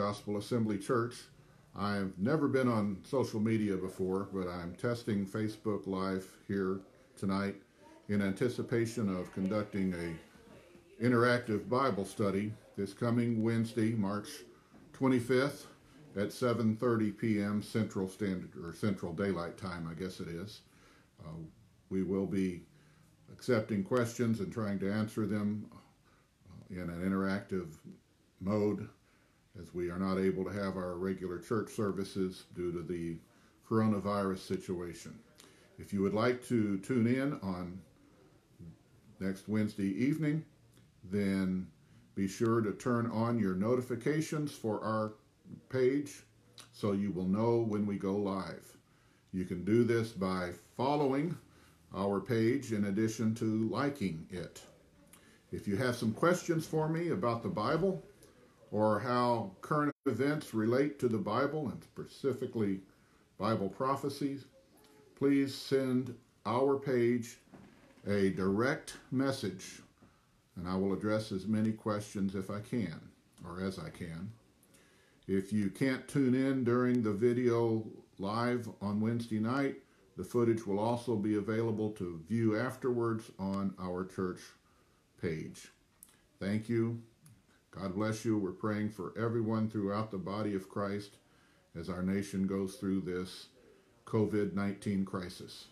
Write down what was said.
Gospel Assembly Church. I've never been on social media before, but I'm testing Facebook Live here tonight in anticipation of conducting a interactive Bible study this coming Wednesday, March 25th at 7:30 p.m. Central Standard or Central Daylight Time, I guess it is. Uh, we will be accepting questions and trying to answer them uh, in an interactive mode as we are not able to have our regular church services due to the coronavirus situation. If you would like to tune in on next Wednesday evening, then be sure to turn on your notifications for our page so you will know when we go live. You can do this by following our page in addition to liking it. If you have some questions for me about the Bible or how current events relate to the Bible and specifically Bible prophecies, please send our page a direct message and I will address as many questions if I can or as I can. If you can't tune in during the video live on Wednesday night, the footage will also be available to view afterwards on our church page. Thank you. God bless you. We're praying for everyone throughout the body of Christ as our nation goes through this COVID 19 crisis.